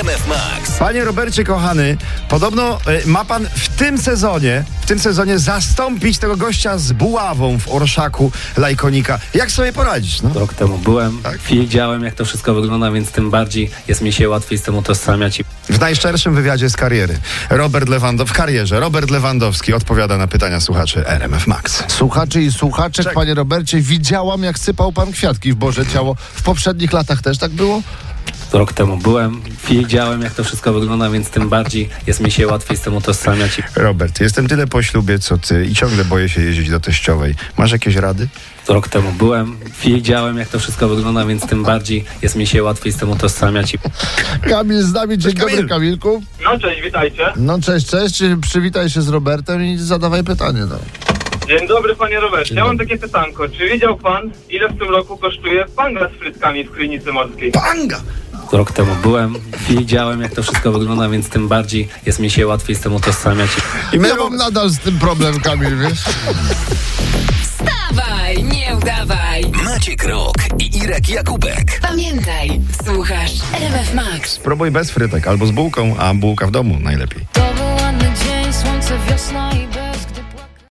RMF Max. Panie Robercie, kochany, podobno e, ma pan w tym sezonie, w tym sezonie zastąpić tego gościa z buławą w orszaku Lajkonika. Jak sobie poradzić? No? Rok temu byłem, Tak? wiedziałem jak to wszystko wygląda, więc tym bardziej jest mi się łatwiej z tym utożsamiać W najszczerszym wywiadzie z kariery. Robert Lewandowski, w karierze, Robert Lewandowski odpowiada na pytania słuchaczy RMF Max. Słuchaczy i słuchaczek, Czek- panie Robercie, widziałam jak sypał pan kwiatki w Boże Ciało. W poprzednich latach też tak było? Rok temu byłem, wiedziałem jak to wszystko wygląda, więc tym bardziej jest mi się łatwiej z tym utożsamiać Robert, jestem tyle po ślubie, co ty i ciągle boję się jeździć do teściowej. Masz jakieś rady? rok temu byłem, wiedziałem jak to wszystko wygląda, więc tym bardziej jest mi się łatwiej z tym utożsamiać Kamil z nami, dzień dobry Kamilku. No cześć, witajcie. No cześć, cześć, przywitaj się z Robertem i zadawaj pytanie. No. Dzień dobry panie Robercie. Ja mam takie pytanko. Czy wiedział pan, ile w tym roku kosztuje panga z frytkami w klinice morskiej? Panga! Rok temu byłem, wiedziałem jak to wszystko wygląda, więc tym bardziej jest mi się łatwiej z tym utożsamiać i Ja mam nadal z tym problem, Kamil, wiesz? Wstawaj, nie udawaj. Maciek Rok i Irek Jakubek. Pamiętaj, słuchasz RMF Max. spróbuj bez frytek albo z bułką, a bułka w domu najlepiej.